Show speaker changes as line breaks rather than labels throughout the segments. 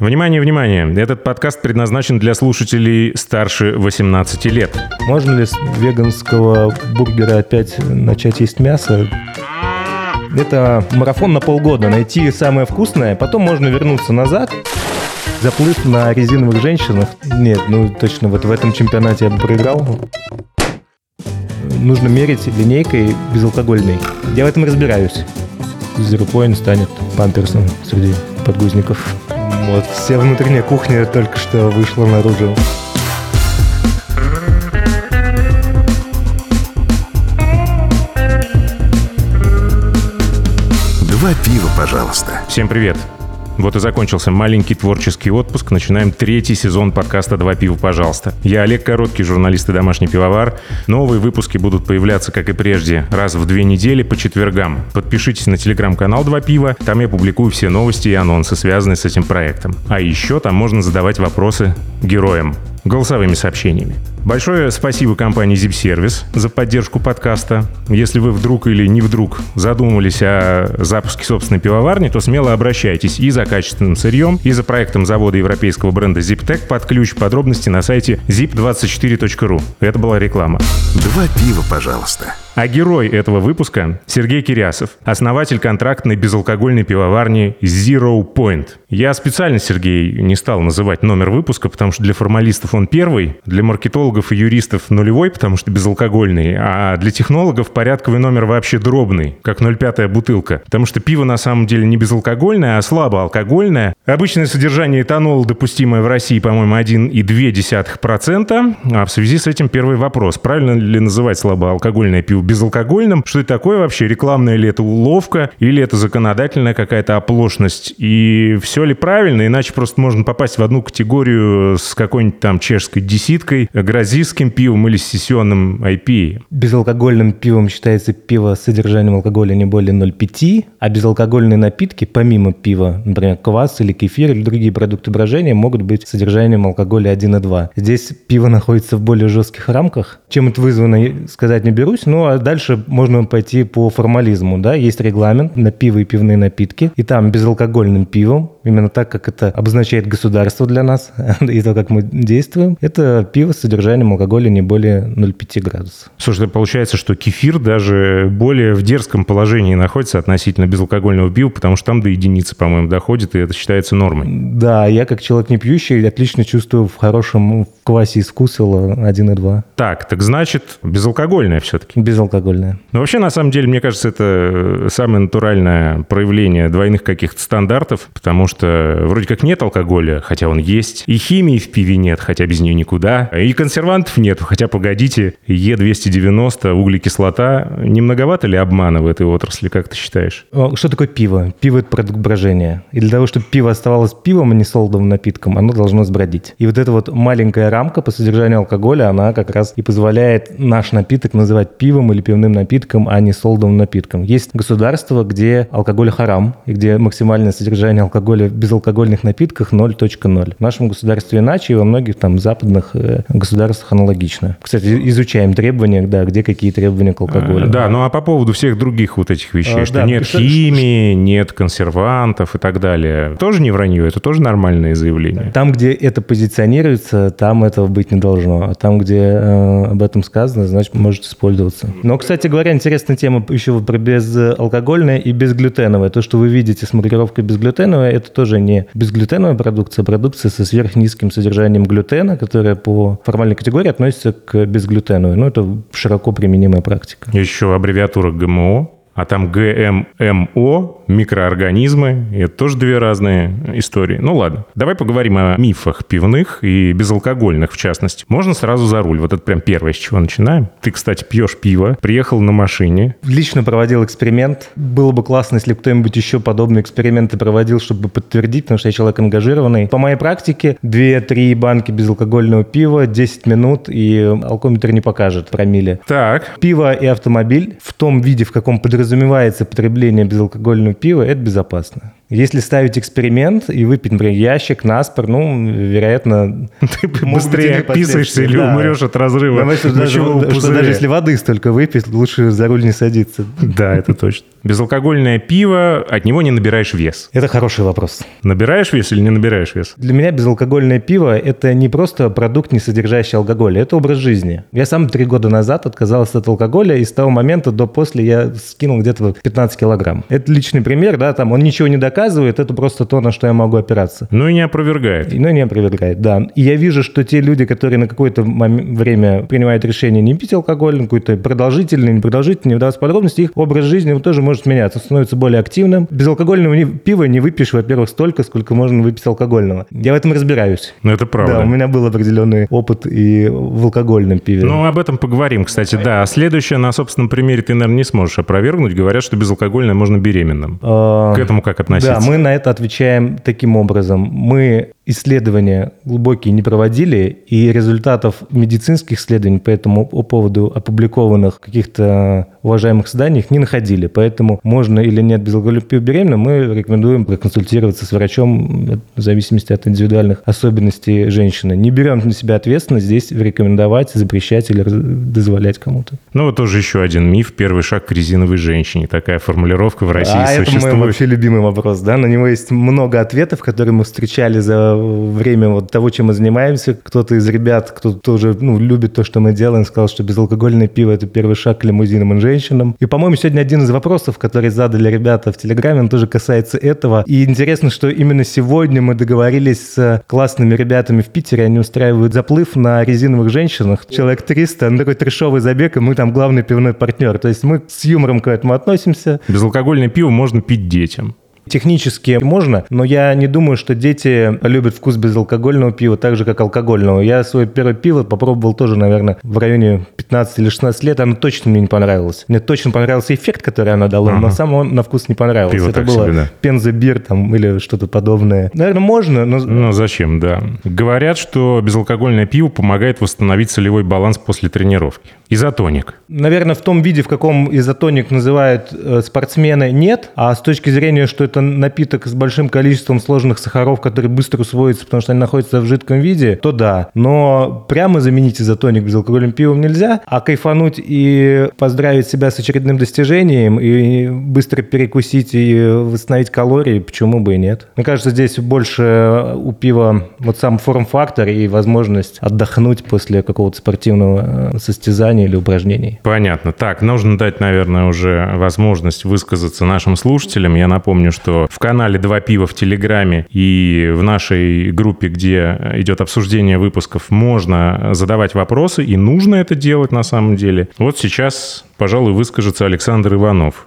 Внимание, внимание! Этот подкаст предназначен для слушателей старше 18 лет.
Можно ли с веганского бургера опять начать есть мясо? Это марафон на полгода. Найти самое вкусное, потом можно вернуться назад. Заплыв на резиновых женщинах. Нет, ну точно, вот в этом чемпионате я бы проиграл. Нужно мерить линейкой безалкогольной. Я в этом разбираюсь. Zero Point станет памперсом среди подгузников. Вот, вся внутренняя кухня только что вышла наружу.
Два пива, пожалуйста.
Всем привет! Вот и закончился маленький творческий отпуск. Начинаем третий сезон подкаста «Два пива, пожалуйста». Я Олег Короткий, журналист и домашний пивовар. Новые выпуски будут появляться, как и прежде, раз в две недели по четвергам. Подпишитесь на телеграм-канал «Два пива». Там я публикую все новости и анонсы, связанные с этим проектом. А еще там можно задавать вопросы героям голосовыми сообщениями. Большое спасибо компании Zip Service за поддержку подкаста. Если вы вдруг или не вдруг задумывались о запуске собственной пивоварни, то смело обращайтесь и за качественным сырьем, и за проектом завода европейского бренда ZipTech под ключ подробности на сайте zip24.ru. Это была реклама.
Два пива, пожалуйста.
А герой этого выпуска – Сергей Кирясов, основатель контрактной безалкогольной пивоварни Zero Point. Я специально, Сергей, не стал называть номер выпуска, потому что для формалистов он первый, для маркетологов и юристов нулевой, потому что безалкогольный, а для технологов порядковый номер вообще дробный, как 0,5 бутылка. Потому что пиво на самом деле не безалкогольное, а слабоалкогольное. Обычное содержание этанола, допустимое в России, по-моему, 1,2%. А в связи с этим первый вопрос. Правильно ли называть слабоалкогольное пиво безалкогольным. Что это такое вообще? Рекламная ли это уловка или это законодательная какая-то оплошность? И все ли правильно? Иначе просто можно попасть в одну категорию с какой-нибудь там чешской десяткой, грозийским пивом или сессионным IPA.
Безалкогольным пивом считается пиво с содержанием алкоголя не более 0,5, а безалкогольные напитки, помимо пива, например, квас или кефир или другие продукты брожения, могут быть с содержанием алкоголя 1,2. Здесь пиво находится в более жестких рамках. Чем это вызвано, сказать не берусь, но а дальше можно пойти по формализму, да, есть регламент на пиво и пивные напитки, и там безалкогольным пивом, именно так, как это обозначает государство для нас, и то, как мы действуем, это пиво с содержанием алкоголя не более 0,5 градусов.
Слушай, получается, что кефир даже более в дерзком положении находится относительно безалкогольного пива, потому что там до единицы, по-моему, доходит, и это считается нормой.
Да, я как человек не пьющий отлично чувствую в хорошем квасе из вкусила 1,2.
Так, так значит, безалкогольное все-таки.
Безалкогольное.
Ну, вообще, на самом деле, мне кажется, это самое натуральное проявление двойных каких-то стандартов, потому что вроде как нет алкоголя, хотя он есть, и химии в пиве нет, хотя без нее никуда, и консервантов нет, хотя, погодите, Е290, углекислота, не многовато ли обмана в этой отрасли, как ты считаешь?
Что такое пиво? Пиво – это продукт брожения. И для того, чтобы пиво оставалось пивом, а не солдовым напитком, оно должно сбродить. И вот эта вот маленькая рамка по содержанию алкоголя, она как раз и позволяет наш напиток называть пивом или пивным напитком, а не солдовым напитком. Есть государства, где алкоголь харам, и где максимальное содержание алкоголя в безалкогольных напитках 0.0. В нашем государстве иначе, и во многих там западных э, государствах аналогично. Кстати, изучаем требования, да, где какие требования к алкоголю.
Да, ну а по поводу всех других вот этих вещей,
А,
что
да,
нет
что-
химии, нет консервантов и так далее, тоже не вранье, это тоже нормальное заявление.
Там, где это позиционируется, там этого быть не должно. А там, где э, об этом сказано, значит, может использоваться. Но, кстати говоря, интересная тема еще про безалкогольное и безглютеновое. То, что вы видите с маркировкой безглютеновое, это тоже не безглютеновая продукция, а продукция со сверхнизким содержанием глютена, которая по формальной категории относится к безглютеновой. Ну, это широко применимая практика.
Еще аббревиатура ГМО, а там ГММО, микроорганизмы, это тоже две разные истории. Ну ладно, давай поговорим о мифах пивных и безалкогольных в частности. Можно сразу за руль, вот это прям первое, с чего начинаем. Ты, кстати, пьешь пиво, приехал на машине,
Лично проводил эксперимент. Было бы классно, если бы кто-нибудь еще подобные эксперименты проводил, чтобы подтвердить, потому что я человек ангажированный. По моей практике 2-3 банки безалкогольного пива, 10 минут, и алкометр не покажет промилле.
Так,
Пиво и автомобиль в том виде, в каком подразумевается потребление безалкогольного пива, это безопасно. Если ставить эксперимент и выпить, например, ящик, наспор, ну, вероятно...
Ты быстрее описываешься или умрешь от разрыва
даже, даже если воды столько выпить, лучше за руль не садиться.
Да, это точно. Безалкогольное пиво, от него не набираешь вес.
Это хороший вопрос.
Набираешь вес или не набираешь вес?
Для меня безалкогольное пиво – это не просто продукт, не содержащий алкоголь, это образ жизни. Я сам три года назад отказался от алкоголя, и с того момента до после я скинул где-то 15 килограмм. Это личный пример, да, там он ничего не доказывает, это просто то, на что я могу опираться.
Ну и не опровергает.
Ну и не опровергает, да. И я вижу, что те люди, которые на какое-то время принимают решение не пить алкоголь, какой-то продолжительный, непродолжительный, не вдаваться подробности, их образ жизни тоже может меняться, становится более активным. Безалкогольного пива не выпьешь, во-первых, столько, сколько можно выпить алкогольного. Я в этом разбираюсь.
Ну, это правда.
Да, у меня был определенный опыт и в алкогольном пиве.
Ну, об этом поговорим, кстати, да. А следующее, на собственном примере ты, наверное, не сможешь опровергнуть. Говорят, что безалкогольное можно беременным. А, К этому как относиться?
Да, мы на это отвечаем таким образом. Мы исследования глубокие не проводили, и результатов медицинских исследований по этому поводу опубликованных в каких-то уважаемых изданиях не находили. Поэтому можно или нет безалкогольного пива беременным, мы рекомендуем проконсультироваться с врачом в зависимости от индивидуальных особенностей женщины. Не берем на себя ответственность здесь рекомендовать, запрещать или дозволять кому-то.
Ну, вот тоже еще один миф. Первый шаг к резиновой женщине. Такая формулировка в России
а
существует.
это мой вообще любимый вопрос. Да? На него есть много ответов, которые мы встречали за время вот того, чем мы занимаемся. Кто-то из ребят, кто тоже ну, любит то, что мы делаем, сказал, что безалкогольное пиво – это первый шаг к лимузинам и женщинам. И, по-моему, сегодня один из вопросов, который задали ребята в Телеграме, он тоже касается этого. И интересно, что именно сегодня мы договорились с классными ребятами в Питере, они устраивают заплыв на резиновых женщинах. Человек 300, ну, такой трешовый забег, и мы там главный пивной партнер. То есть мы с юмором к этому относимся.
Безалкогольное пиво можно пить детям.
Технически можно, но я не думаю, что дети любят вкус безалкогольного пива так же, как алкогольного. Я свое первое пиво попробовал тоже, наверное, в районе 15 или 16 лет. Оно точно мне не понравилось. Мне точно понравился эффект, который оно дало, ага. но сам он на вкус не понравился. Пиво Это было себе, да. пензобир там или что-то подобное. Наверное, можно, но...
Ну, зачем, да. Говорят, что безалкогольное пиво помогает восстановить солевой баланс после тренировки. Изотоник.
Наверное, в том виде, в каком изотоник называют э, спортсмены, нет. А с точки зрения, что это напиток с большим количеством сложных сахаров, который быстро усвоится, потому что они находятся в жидком виде, то да. Но прямо заменить изотоник безалкогольным пивом нельзя, а кайфануть и поздравить себя с очередным достижением и быстро перекусить и восстановить калории, почему бы и нет. Мне кажется, здесь больше у пива вот сам форм-фактор и возможность отдохнуть после какого-то спортивного э, состязания или упражнений.
Понятно. Так, нужно дать, наверное, уже возможность высказаться нашим слушателям. Я напомню, что в канале «Два пива» в Телеграме и в нашей группе, где идет обсуждение выпусков, можно задавать вопросы, и нужно это делать на самом деле. Вот сейчас, пожалуй, выскажется Александр Иванов.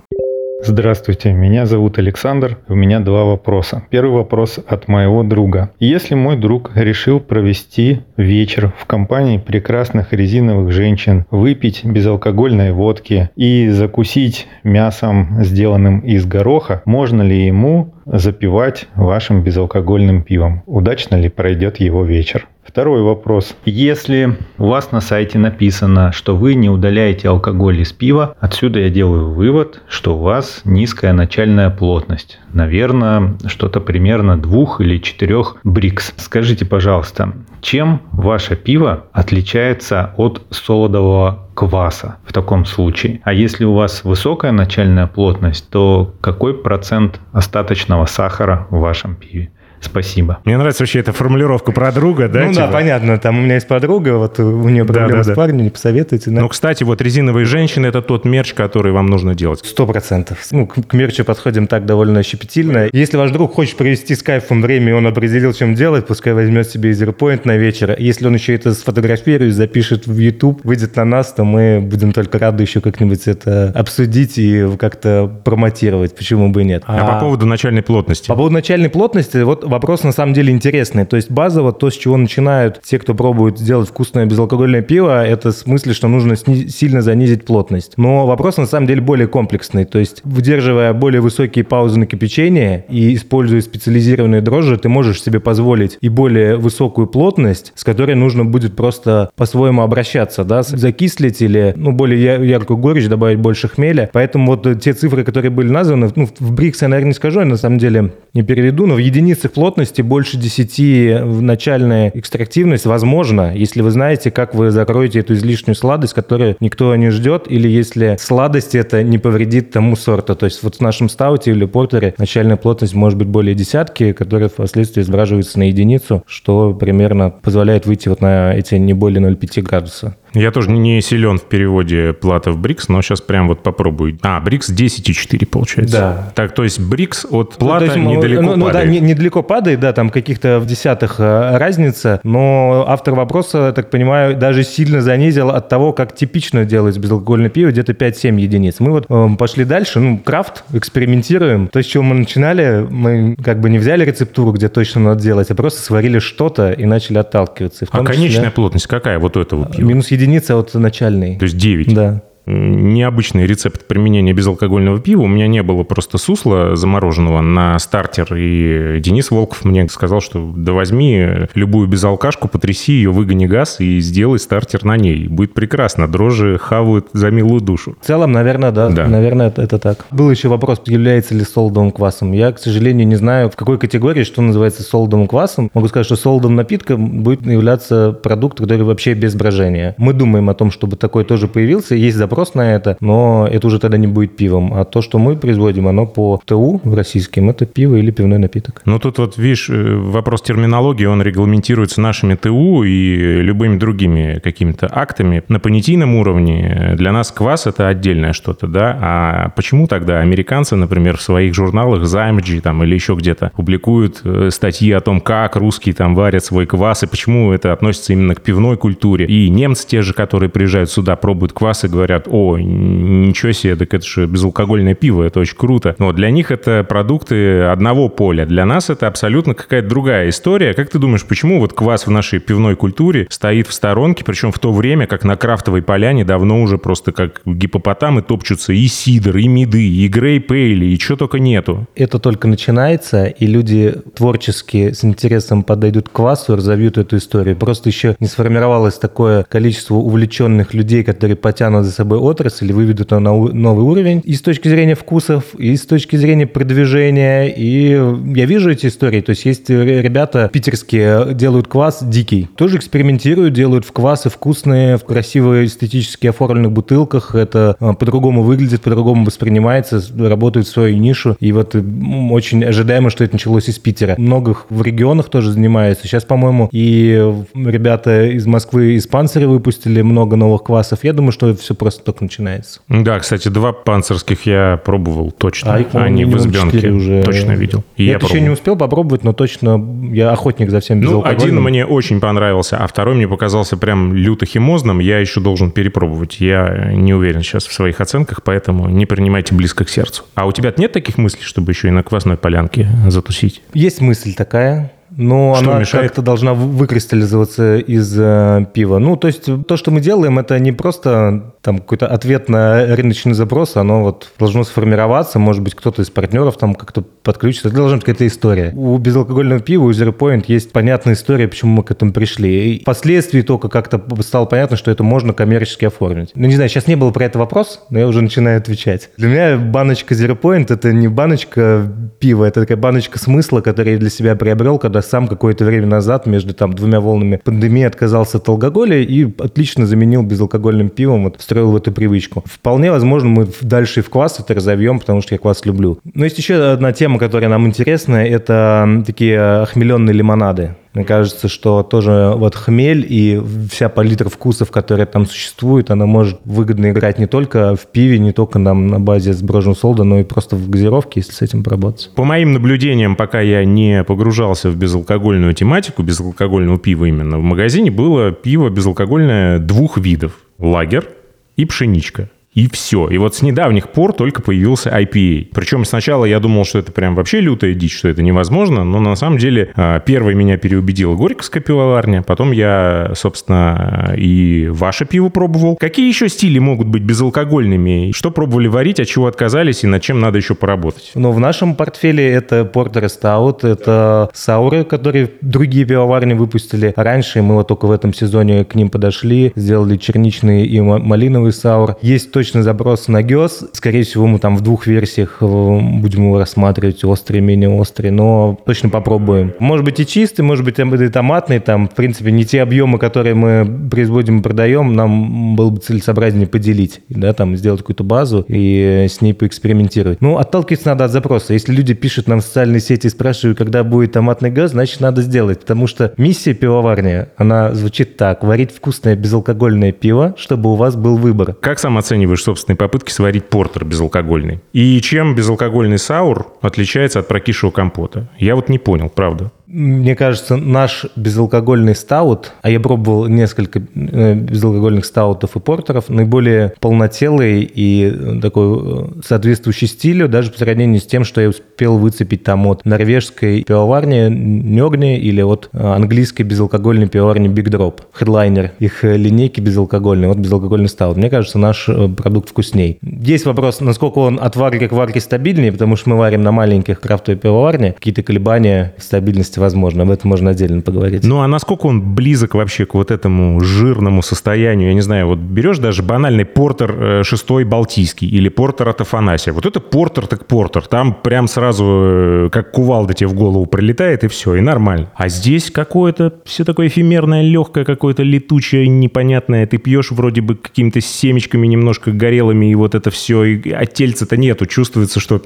Здравствуйте, меня зовут Александр. У меня два вопроса. Первый вопрос от моего друга. Если мой друг решил провести вечер в компании прекрасных резиновых женщин, выпить безалкогольной водки и закусить мясом, сделанным из гороха, можно ли ему запивать вашим безалкогольным пивом? Удачно ли пройдет его вечер? Второй вопрос. Если у вас на сайте написано, что вы не удаляете алкоголь из пива, отсюда я делаю вывод, что у вас низкая начальная плотность. Наверное, что-то примерно двух или четырех брикс. Скажите, пожалуйста, чем ваше пиво отличается от солодового кваса в таком случае. А если у вас высокая начальная плотность, то какой процент остаточного сахара в вашем пиве? Спасибо.
Мне нравится вообще эта формулировка про друга, да?
Ну типа? да, понятно. Там у меня есть подруга, вот у нее проблемы да, да, с парнем, не посоветуйте.
Да? Ну, кстати, вот резиновые женщины – это тот мерч, который вам нужно делать.
Сто процентов. Ну, к, к мерчу подходим так довольно щепетильно. Если ваш друг хочет провести с кайфом время, и он определил, чем делать, пускай возьмет себе Zero на вечер. Если он еще это сфотографирует, запишет в YouTube, выйдет на нас, то мы будем только рады еще как-нибудь это обсудить и как-то промотировать. Почему бы и нет.
А, а по поводу начальной плотности?
По поводу начальной плотности, вот вопрос на самом деле интересный. То есть базово то, с чего начинают те, кто пробует сделать вкусное безалкогольное пиво, это в смысле, что нужно сильно занизить плотность. Но вопрос на самом деле более комплексный. То есть выдерживая более высокие паузы на кипячение и используя специализированные дрожжи, ты можешь себе позволить и более высокую плотность, с которой нужно будет просто по-своему обращаться, да, закислить или, ну, более яркую горечь, добавить больше хмеля. Поэтому вот те цифры, которые были названы, ну, в Брикс я, наверное, не скажу, я на самом деле не переведу, но в единицах плотности больше 10 в начальная экстрактивность возможно, если вы знаете, как вы закроете эту излишнюю сладость, которую никто не ждет, или если сладость это не повредит тому сорту. То есть вот в нашем стауте или портере начальная плотность может быть более десятки, которая впоследствии сбраживается на единицу, что примерно позволяет выйти вот на эти не более 0,5 градуса.
Я тоже не силен в переводе плата в БРИКС, но сейчас прям вот попробую. А, БРИКС 10,4 получается.
Да.
Так, то есть БРИКС от плата
Ну, то есть,
недалеко
ну, ну, да,
падает.
не- недалеко падает, да, там каких-то в десятых э, разница, но автор вопроса, я так понимаю, даже сильно занизил от того, как типично делать безалкогольное пиво, где-то 5-7 единиц. Мы вот э, пошли дальше, ну, крафт, экспериментируем. То, с чего мы начинали, мы как бы не взяли рецептуру, где точно надо делать, а просто сварили что-то и начали отталкиваться. И
А
числе
конечная плотность какая вот у этого пива?
Минус единица от начальной.
То есть 9.
Да.
Необычный рецепт применения безалкогольного пива. У меня не было просто сусла замороженного на стартер. И Денис Волков мне сказал, что да возьми любую безалкашку, потряси ее, выгони газ и сделай стартер на ней. Будет прекрасно. Дрожжи хавают за милую душу.
В целом, наверное, да.
Да.
Наверное, это, это так. Был еще вопрос, является ли солодовым квасом. Я, к сожалению, не знаю, в какой категории, что называется солодовым квасом. Могу сказать, что солодовым напитком будет являться продукт, который вообще без брожения. Мы думаем о том, чтобы такой тоже появился. Есть запрос на это, но это уже тогда не будет пивом. А то, что мы производим, оно по ТУ российским, это пиво или пивной напиток.
Но тут вот, видишь, э, вопрос терминологии, он регламентируется нашими ТУ и любыми другими какими-то актами. На понятийном уровне для нас квас — это отдельное что-то, да? А почему тогда американцы, например, в своих журналах ZMG там или еще где-то публикуют э, статьи о том, как русские там варят свой квас, и почему это относится именно к пивной культуре? И немцы те же, которые приезжают сюда, пробуют квас и говорят, о, ничего себе, так это же безалкогольное пиво, это очень круто. Но для них это продукты одного поля. Для нас это абсолютно какая-то другая история. Как ты думаешь, почему вот квас в нашей пивной культуре стоит в сторонке, причем в то время, как на крафтовой поляне давно уже просто как гипопотамы топчутся и сидр, и меды, и грейп-эйли, и чего только нету.
Это только начинается, и люди творчески с интересом подойдут к квасу и разовьют эту историю. Просто еще не сформировалось такое количество увлеченных людей, которые потянут за собой отрасль и выведут ее на новый уровень и с точки зрения вкусов, и с точки зрения продвижения. И я вижу эти истории. То есть есть э, ребята питерские, делают квас дикий. Тоже экспериментируют, делают в квасы вкусные, в красиво эстетически оформленных бутылках. Это э, по-другому выглядит, по-другому воспринимается, работают в свою нишу. И вот э, очень ожидаемо, что это началось из Питера. Многих в регионах тоже занимаются. Сейчас, по-моему, и э, ребята из Москвы, из Панциря выпустили много новых квасов. Я думаю, что все просто только начинается.
Да, кстати, два панцирских я пробовал точно.
А их,
Они в избенке.
уже.
Точно видел. И
я
я
это еще не успел попробовать, но точно я охотник за всем
Ну, один мне очень понравился, а второй мне показался прям люто химозным. Я еще должен перепробовать. Я не уверен сейчас в своих оценках, поэтому не принимайте близко к сердцу. А у тебя нет таких мыслей, чтобы еще и на квасной полянке затусить?
Есть мысль такая, но
Что
она
мешает?
как-то должна вы- выкристаллизоваться из э, пива. Ну, то есть то, что мы делаем, это не просто там какой-то ответ на рыночный запрос, оно вот должно сформироваться, может быть, кто-то из партнеров там как-то подключится. Это должна быть какая-то история. У безалкогольного пива, у Zero Point есть понятная история, почему мы к этому пришли. И впоследствии только как-то стало понятно, что это можно коммерчески оформить. Ну, не знаю, сейчас не было про это вопрос, но я уже начинаю отвечать. Для меня баночка Zero Point это не баночка пива, это такая баночка смысла, который я для себя приобрел, когда сам какое-то время назад между там двумя волнами пандемии отказался от алкоголя и отлично заменил безалкогольным пивом, вот встроил в эту привычку. Вполне возможно, мы дальше в квас это разовьем, потому что я квас люблю. Но есть еще одна тема, которая нам интересна, это такие охмеленные лимонады. Мне кажется, что тоже вот хмель и вся палитра вкусов, которая там существует, она может выгодно играть не только в пиве, не только нам на базе сброженного солда, но и просто в газировке, если с этим поработать.
По моим наблюдениям, пока я не погружался в безалкогольную тематику, безалкогольного пива именно, в магазине было пиво безалкогольное двух видов. Лагер и пшеничка. И все. И вот с недавних пор только появился IPA. Причем сначала я думал, что это прям вообще лютая дичь, что это невозможно, но на самом деле а, первой меня переубедила Горьковская пивоварня, потом я, собственно, и ваше пиво пробовал. Какие еще стили могут быть безалкогольными? Что пробовали варить, от чего отказались и над чем надо еще поработать?
Но в нашем портфеле это и стаут, это сауры, которые другие пивоварни выпустили. Раньше мы вот только в этом сезоне к ним подошли, сделали черничный и ма- малиновый саур. Есть точно точно запрос на ГЕС. Скорее всего, мы там в двух версиях э, будем его рассматривать, острый, менее острый, но точно попробуем. Может быть и чистый, может быть и томатный, там, в принципе, не те объемы, которые мы производим и продаем, нам было бы целесообразнее поделить, да, там, сделать какую-то базу и с ней поэкспериментировать. Ну, отталкиваться надо от запроса. Если люди пишут нам в социальные сети и спрашивают, когда будет томатный газ, значит, надо сделать, потому что миссия пивоварни, она звучит так, варить вкусное безалкогольное пиво, чтобы у вас был выбор.
Как сам оцениваешь собственные попытки сварить портер безалкогольный? И чем безалкогольный саур отличается от прокисшего компота? Я вот не понял, правда.
Мне кажется, наш безалкогольный стаут, а я пробовал несколько э, безалкогольных стаутов и портеров, наиболее полнотелый и э, такой э, соответствующий стилю, даже по сравнению с тем, что я успел выцепить там от норвежской пивоварни Нёгни или от английской безалкогольной пивоварни Big Drop, хедлайнер их линейки безалкогольной, вот безалкогольный стаут. Мне кажется, наш продукт вкусней. Есть вопрос, насколько он от варки к варке стабильнее, потому что мы варим на маленьких крафтовых пивоварне, какие-то колебания стабильности возможно. Об этом можно отдельно поговорить.
Ну, а насколько он близок вообще к вот этому жирному состоянию? Я не знаю, вот берешь даже банальный портер э, шестой Балтийский или портер от Афанасия. Вот это портер так портер. Там прям сразу э, как кувалда тебе в голову прилетает, и все, и нормально. А здесь какое-то все такое эфемерное, легкое, какое-то летучее, непонятное. Ты пьешь вроде бы какими-то семечками немножко горелыми, и вот это все, и, а тельца-то нету. Чувствуется, что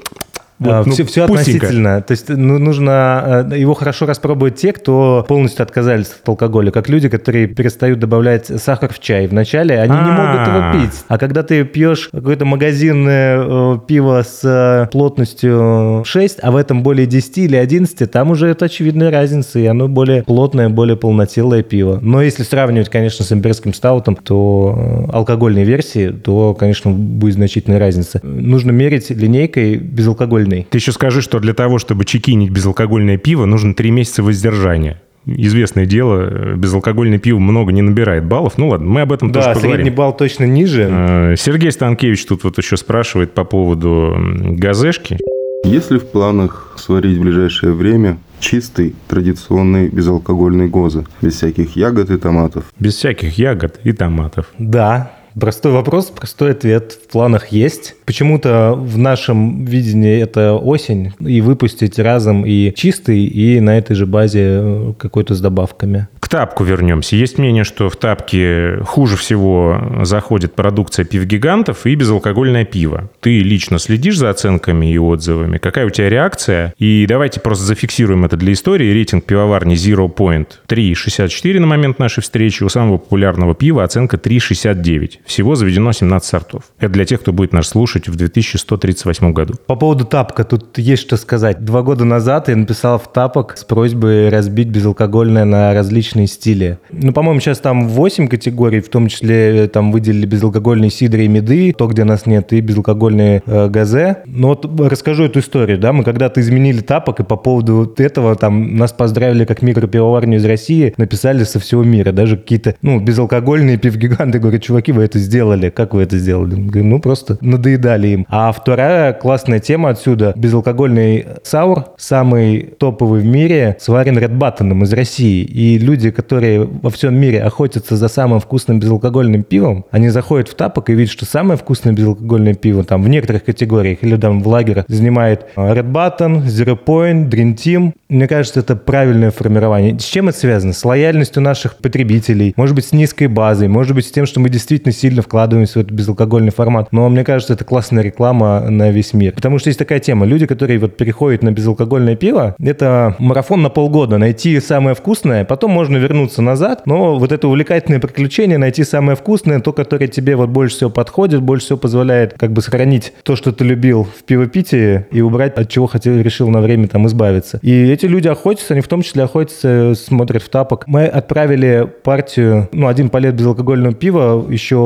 вот, ну, все, все относительно. То есть ну, нужно э, его хорошо распробовать те, кто полностью отказались от алкоголя, как люди, которые перестают добавлять сахар в чай. Вначале они не могут его пить. А когда ты пьешь какое-то магазинное э, пиво с э, плотностью 6, а в этом более 10 или 11, там уже это очевидная разница, и оно более плотное, более полнотелое пиво. Но если сравнивать, конечно, с имперским стаутом, то алкогольной версии, то, конечно, будет значительная разница. Нужно мерить линейкой безалкогольной безалкогольный.
Ты еще скажи, что для того, чтобы чекинить безалкогольное пиво, нужно три месяца воздержания известное дело, безалкогольное пиво много не набирает баллов. Ну ладно, мы об этом
да,
тоже поговорим.
Да, средний балл точно ниже.
А, Сергей Станкевич тут вот еще спрашивает по поводу газешки.
Есть ли в планах сварить в ближайшее время чистый, традиционный безалкогольный гоза, без всяких ягод и томатов?
Без всяких ягод и томатов.
Да, Простой вопрос, простой ответ. В планах есть. Почему-то в нашем видении это осень, и выпустить разом и чистый, и на этой же базе э, какой-то с добавками.
К тапку вернемся. Есть мнение, что в тапке хуже всего заходит продукция пивгигантов и безалкогольное пиво. Ты лично следишь за оценками и отзывами? Какая у тебя реакция? И давайте просто зафиксируем это для истории. Рейтинг пивоварни Zero Point 3,64 на момент нашей встречи. У самого популярного пива оценка 3,69. Всего заведено 17 сортов. Это для тех, кто будет нас слушать в 2138 году.
По поводу тапка тут есть что сказать. Два года назад я написал в тапок с просьбой разбить безалкогольное на различные стили. Ну, по-моему, сейчас там 8 категорий, в том числе э, там выделили безалкогольные сидры и меды, то, где нас нет, и безалкогольные э, газе. Но вот расскажу эту историю, да, мы когда-то изменили тапок, и по поводу этого там нас поздравили как микропивоварню из России, написали со всего мира, даже какие-то, ну, безалкогольные пивгиганты говорят, чуваки, вы это сделали? Как вы это сделали? Говорю, ну, просто надоедали им. А вторая классная тема отсюда. Безалкогольный саур, самый топовый в мире, сварен Red Button из России. И люди, которые во всем мире охотятся за самым вкусным безалкогольным пивом, они заходят в тапок и видят, что самое вкусное безалкогольное пиво там в некоторых категориях или там в лагерях занимает Red Button, Zero Point, Dream Team. Мне кажется, это правильное формирование. С чем это связано? С лояльностью наших потребителей, может быть, с низкой базой, может быть, с тем, что мы действительно сильно вкладываемся в этот безалкогольный формат. Но мне кажется, это классная реклама на весь мир. Потому что есть такая тема. Люди, которые вот переходят на безалкогольное пиво, это марафон на полгода. Найти самое вкусное, потом можно вернуться назад. Но вот это увлекательное приключение, найти самое вкусное, то, которое тебе вот больше всего подходит, больше всего позволяет как бы сохранить то, что ты любил в пивопитии и убрать, от чего хотел, решил на время там избавиться. И эти люди охотятся, они в том числе охотятся, смотрят в тапок. Мы отправили партию, ну, один палет безалкогольного пива еще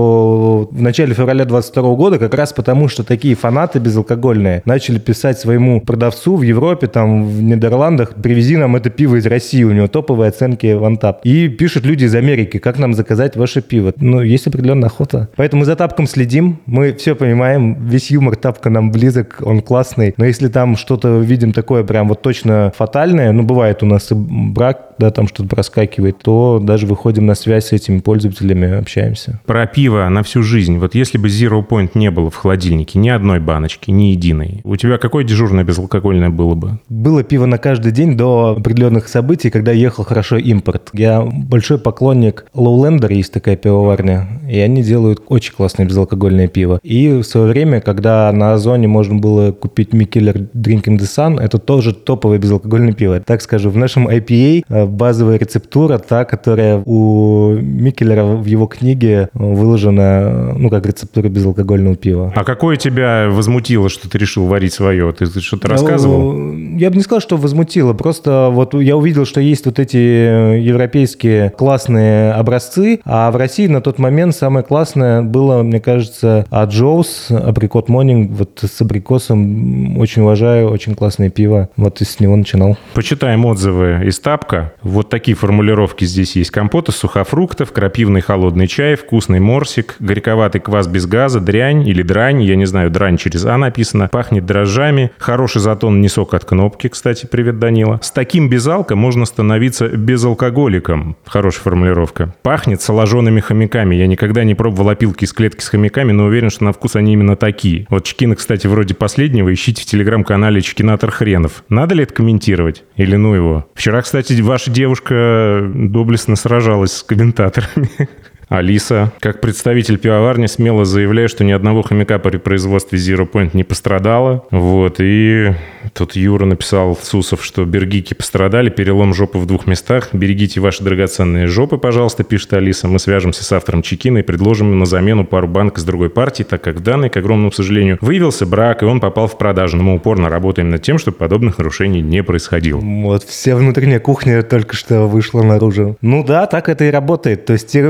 в начале февраля 22 года, как раз потому, что такие фанаты безалкогольные начали писать своему продавцу в Европе, там, в Нидерландах, привези нам это пиво из России, у него топовые оценки в OneTap. И пишут люди из Америки, как нам заказать ваше пиво. Ну, есть определенная охота. Поэтому за тапком следим, мы все понимаем, весь юмор тапка нам близок, он классный. Но если там что-то видим такое прям вот точно фатальное, ну, бывает у нас и брак, да, там что-то проскакивает, то даже выходим на связь с этими пользователями, общаемся.
Про пиво на всю жизнь. Вот если бы Zero Point не было в холодильнике, ни одной баночки, ни единой, у тебя какое дежурное безалкогольное было бы?
Было пиво на каждый день до определенных событий, когда ехал хорошо импорт. Я большой поклонник Lowlander, есть такая пивоварня, и они делают очень классное безалкогольное пиво. И в свое время, когда на Озоне можно было купить Mikkeller Drinking the Sun, это тоже топовое безалкогольное пиво. Так скажу, в нашем IPA э, базовая рецептура, та, которая у Микелера в его книге выложена, ну, как рецептура безалкогольного пива.
А какое тебя возмутило, что ты решил варить свое? Ты что-то рассказывал?
Ну, я бы не сказал, что возмутило. Просто вот я увидел, что есть вот эти европейские классные образцы, а в России на тот момент самое классное было, мне кажется, от Джоус, Абрикот Монинг, вот с абрикосом очень уважаю, очень классное пиво. Вот из него начинал.
Почитаем отзывы из Тапка. Вот такие формулировки здесь есть. Компот из сухофруктов, крапивный холодный чай, вкусный морсик, горьковатый квас без газа, дрянь или дрань, я не знаю, дрань через А написано, пахнет дрожжами, хороший затон не сок от кнопки, кстати, привет, Данила. С таким безалко можно становиться безалкоголиком. Хорошая формулировка. Пахнет соложенными хомяками. Я никогда не пробовал опилки из клетки с хомяками, но уверен, что на вкус они именно такие. Вот Чкина, кстати, вроде последнего, ищите в телеграм-канале Чкинатор Хренов. Надо ли это комментировать? Или ну его? Вчера, кстати, ваша девушка доблестно сражалась с комментаторами. Алиса, как представитель пивоварни, смело заявляю, что ни одного хомяка при производстве Zero Point не пострадало. Вот, и тут Юра написал Сусов, что бергики пострадали, перелом жопы в двух местах. Берегите ваши драгоценные жопы, пожалуйста, пишет Алиса. Мы свяжемся с автором Чекина и предложим на замену пару банк из другой партии, так как данный, к огромному сожалению, выявился брак, и он попал в продажу. Но мы упорно работаем над тем, чтобы подобных нарушений не происходило.
Вот, вся внутренняя кухня только что вышла наружу. Ну да, так это и работает. То есть те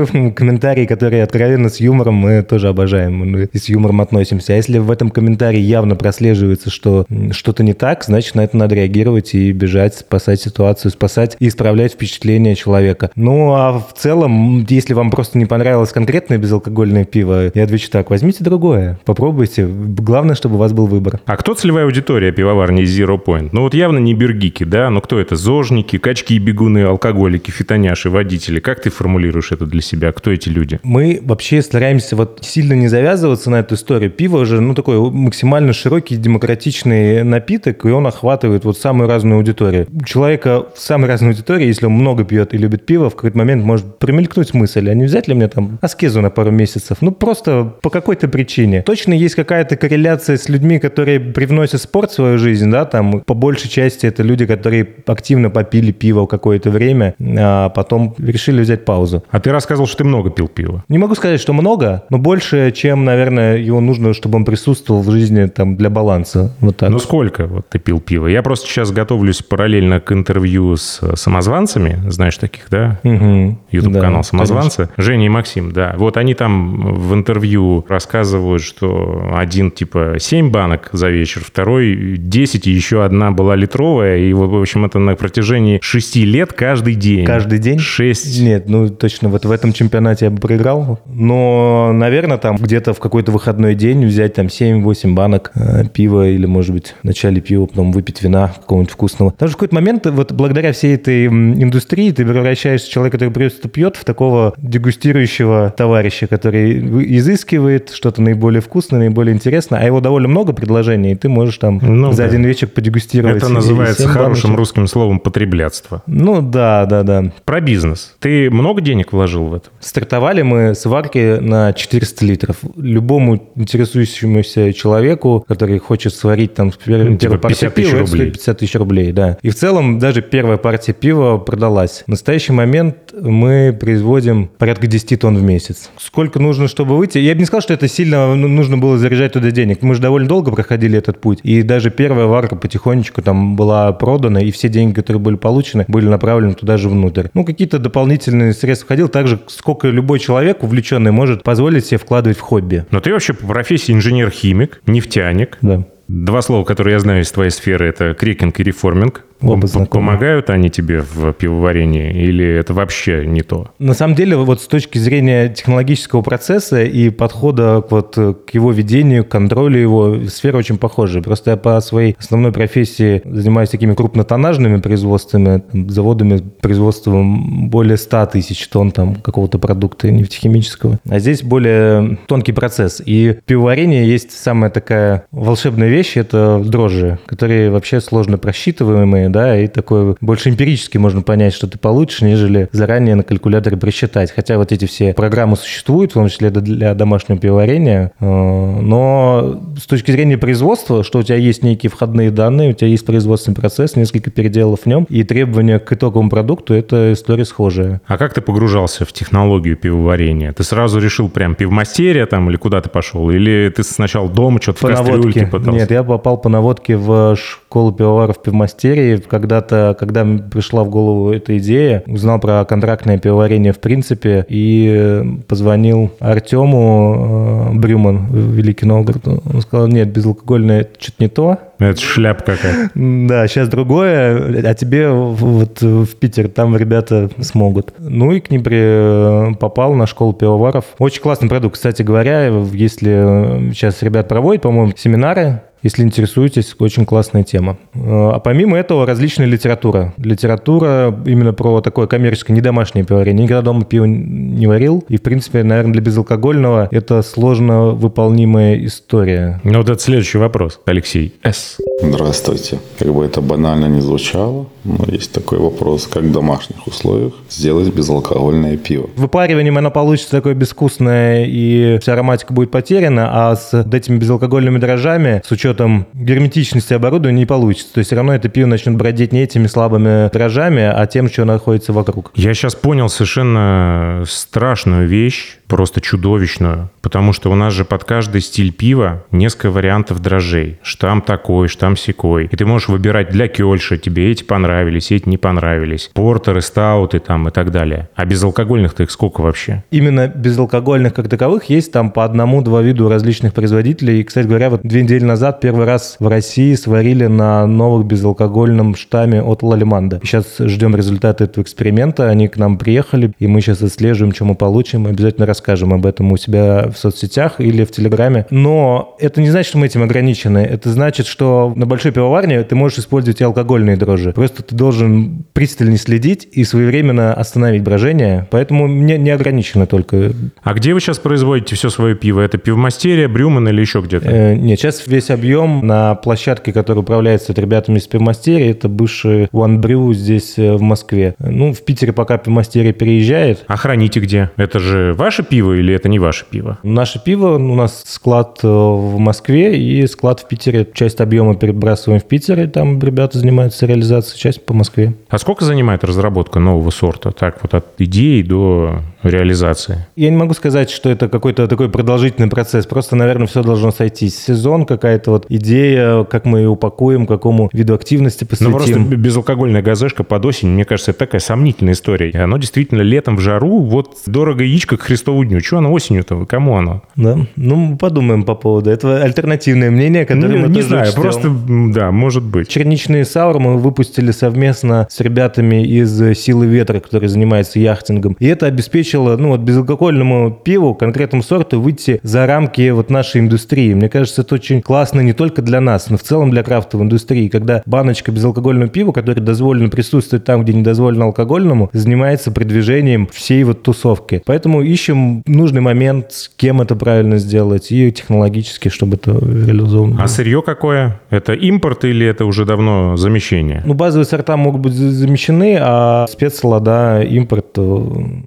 комментарии, которые откровенно с юмором, мы тоже обожаем. Мы с юмором относимся. А если в этом комментарии явно прослеживается, что что-то не так, значит, на это надо реагировать и бежать, спасать ситуацию, спасать и исправлять впечатление человека. Ну, а в целом, если вам просто не понравилось конкретное безалкогольное пиво, я отвечу так, возьмите другое, попробуйте. Главное, чтобы у вас был выбор.
А кто целевая аудитория пивоварни Zero Point? Ну вот явно не бергики, да? Но кто это? Зожники, качки и бегуны, алкоголики, фитоняши, водители. Как ты формулируешь это для себя? Кто эти люди?
Мы вообще стараемся вот сильно не завязываться на эту историю. Пиво уже, ну, такой максимально широкий, демократичный напиток, и он охватывает вот самую разную аудиторию. У человека в самой разной аудитории, если он много пьет и любит пиво, в какой-то момент может промелькнуть мысль, а не взять ли мне там аскезу на пару месяцев? Ну, просто по какой-то причине. Точно есть какая-то корреляция с людьми, которые привносят спорт в свою жизнь, да, там по большей части это люди, которые активно попили пиво какое-то время, а потом решили взять паузу.
А ты рассказывал, что ты много пил пива.
Не могу сказать, что много, но больше, чем, наверное, его нужно, чтобы он присутствовал в жизни там для баланса. Вот так.
Ну сколько вот ты пил пива? Я просто сейчас готовлюсь параллельно к интервью с самозванцами, знаешь таких, да?
Мгм.
YouTube-канал
Да,
«Самозванцы». Женя и Максим, да. Вот они там в интервью рассказывают, что один типа 7 банок за вечер, второй 10, и еще одна была литровая. И, вот, в общем, это на протяжении 6 лет каждый день.
Каждый день?
6.
Нет, ну точно, вот в этом чемпионате я бы проиграл. Но, наверное, там где-то в какой-то выходной день взять там 7-8 банок э, пива или, может быть, вначале пива, потом выпить вина какого-нибудь вкусного. Что в какой-то момент, вот благодаря всей этой индустрии, ты превращаешься в человека, который просто пьет, в такого дегустирующего товарища, который изыскивает что-то наиболее вкусное, наиболее интересное, а его довольно много предложений, и ты можешь там
Ну
за
да.
один вечер подегустировать.
Это называется хорошим
баночек.
русским словом потреблятство.
Ну да, да, да.
Про бизнес. Ты много денег вложил в это?
Стартовали мы с варки на 400 литров. Любому интересующемуся человеку, который хочет сварить там пер-
Ну,
первую
типа
партию
50 тысяч
пива, это стоит 50 тысяч рублей, да. И в целом даже первая партия пива продалась. В настоящий момент мы производим порядка 10 тонн в месяц. Сколько нужно, чтобы выйти? Я бы не сказал, что это сильно ну, нужно было заряжать туда денег. Мы же довольно долго проходили этот путь. И даже первая варка потихонечку там была продана, и все деньги, которые были получены, были направлены туда же внутрь. Ну, какие-то дополнительные средства входил, так же, сколько любой человек увлеченный может позволить себе вкладывать в хобби.
Но ты вообще по профессии инженер-химик, нефтяник.
Да.
Два слова, которые я знаю из твоей сферы, это крекинг и реформинг.
Оба знакомы.
Помогают они тебе в пивоварении или это вообще не то?
На самом деле, вот с точки зрения технологического процесса и подхода к, вот, к его ведению, к контролю его, сфера очень похожа. Просто я по своей основной профессии занимаюсь такими крупнотоннажными производствами, заводами производством более 100 тысяч тонн там, какого-то продукта нефтехимического. А здесь более тонкий процесс. И в пивоварении есть самая такая волшебная вещь, это дрожжи, которые вообще сложно просчитываемые, да, и такое больше эмпирически можно понять, что ты получишь, нежели заранее на калькуляторе просчитать. Хотя вот эти все программы существуют, в том числе для домашнего пивоварения, э, но с точки зрения производства, что у тебя есть некие входные данные, у тебя есть производственный процесс, несколько переделов в нем, и требования к итоговому продукту – это история схожая.
А как ты погружался в технологию пивоварения? Ты сразу решил прям пивмастерия там или куда ты пошел? Или ты сначала дома что-то в кастрюльке?
Нет, я попал по наводке в школу пивоваров пивмастерии когда-то, когда пришла в голову эта идея, узнал про контрактное пивоварение в принципе и позвонил Артему э, Брюман, Великий Новгород. Он сказал, нет, безалкогольное что-то не то.
Это шляп какая.
Да, сейчас другое, а тебе вот в Питер, там ребята смогут. Ну и к ним при, попал на школу пивоваров. Очень классный продукт. Кстати говоря, если сейчас ребят проводят, по-моему, семинары если интересуетесь, очень классная тема. А помимо этого, различная литература. Литература именно про такое коммерческое, не домашнее пивоварение. Никогда дома пиво не варил. И, в принципе, наверное, для безалкогольного это сложно выполнимая история.
Ну вот это следующий вопрос, Алексей С.
Здравствуйте. Как бы это банально не звучало, но есть такой вопрос, как в домашних условиях сделать безалкогольное пиво.
Выпариванием оно получится такое безвкусное, и вся ароматика будет потеряна, а с этими безалкогольными дрожжами, с учетом герметичности оборудования, не получится. То есть все равно это пиво начнет бродить не этими слабыми дрожжами, а тем, что находится вокруг.
Я сейчас понял совершенно страшную вещь, просто чудовищную, потому что у нас же под каждый стиль пива несколько вариантов дрожжей. Штамм такой, штамм секой. И ты можешь выбирать для кёльша, тебе эти понравились, эти не понравились. Портеры, стауты там и так далее. А безалкогольных-то их сколько вообще?
Именно безалкогольных как таковых есть там по одному-два виду различных производителей. И, кстати говоря, вот две недели назад первый раз в России сварили на новых безалкогольном штамме от Лалиманда. Сейчас ждем результаты этого эксперимента. Они к нам приехали, и мы сейчас отслеживаем, что мы получим. Обязательно расскажем об этом у себя в соцсетях или в Телеграме. Но это не значит, что мы этим ограничены. Это значит, что на большой пивоварне ты можешь использовать и алкогольные дрожжи. Просто ты должен пристально следить и своевременно остановить брожение. Поэтому не, не ограничено только.
А где вы сейчас производите все свое пиво? Это пивмастерия, Брюман или еще где-то?
Э, нет, сейчас весь объем на площадке, которая управляется ребятами из пивмастерии, это бывший One Brew здесь э, в Москве. Ну, в Питере пока пивмастерия переезжает.
А храните где? Это же ваше пиво или это не ваше пиво?
Наше пиво, у нас склад э, в Москве и склад в Питере. Часть объема перебрасываем в Питер, и там ребята занимаются реализацией, часть по Москве.
А сколько занимает разработка нового сорта? Так вот от идеи до реализации?
Я не могу сказать, что это какой-то такой продолжительный процесс. Просто, наверное, все должно сойтись. Сезон, какая-то вот идея, как мы ее упакуем, какому виду активности посвятим.
Ну, просто безалкогольная газешка под осень, мне кажется, это такая сомнительная история. И оно действительно летом в жару, вот дорого яичко к Христову дню. Чего оно осенью-то? Кому оно?
Да, ну, подумаем по поводу этого. Альтернативное мнение, которое
ну,
мы
Не
тоже
знаю,
учтем.
просто, да, может быть.
Черничные саур мы выпустили совместно с ребятами из «Силы ветра», которые занимаются яхтингом. И это обеспечило, ну, вот безалкогольному пиву, конкретному сорту, выйти за рамки вот нашей индустрии. Мне кажется, это очень классно не только для нас, но в целом для крафтовой индустрии, когда баночка безалкогольного пива, которое дозволено присутствовать там, где не дозволено алкогольному, занимается продвижением всей вот тусовки. Поэтому ищем нужный момент, с кем это правильно сделать, и технологически, чтобы это реализовано.
А сырье какое? Это импорт или это уже давно замещение?
Ну, базовые сорта могут быть за- замещены, а спецсолода, импорт...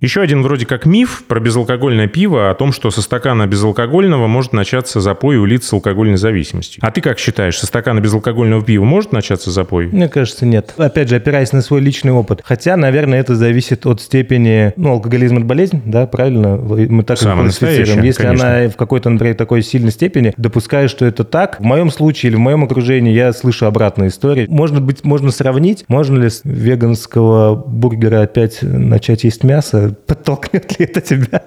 Еще один вроде как миф про безалкогольное пиво о том, что со стакана безалкогольного может начаться запой у лиц с алкогольной зависимостью. А ты как считаешь, со стакана безалкогольного пива может начаться запой?
Мне кажется, нет. Опять же, опираясь на свой личный опыт. Хотя, наверное, это зависит от степени... Ну, алкоголизм – это болезнь, да, правильно? Мы так
Самая
его классифицируем. Если
конечно.
она в какой-то, например, такой сильной степени, допускаю, что это так. В моем случае или в моем окружении я слышу обратные истории. Может быть, можно сравнить, можно ли с веганского бургера опять начать есть мясо? Подтолкнет ли это тебя?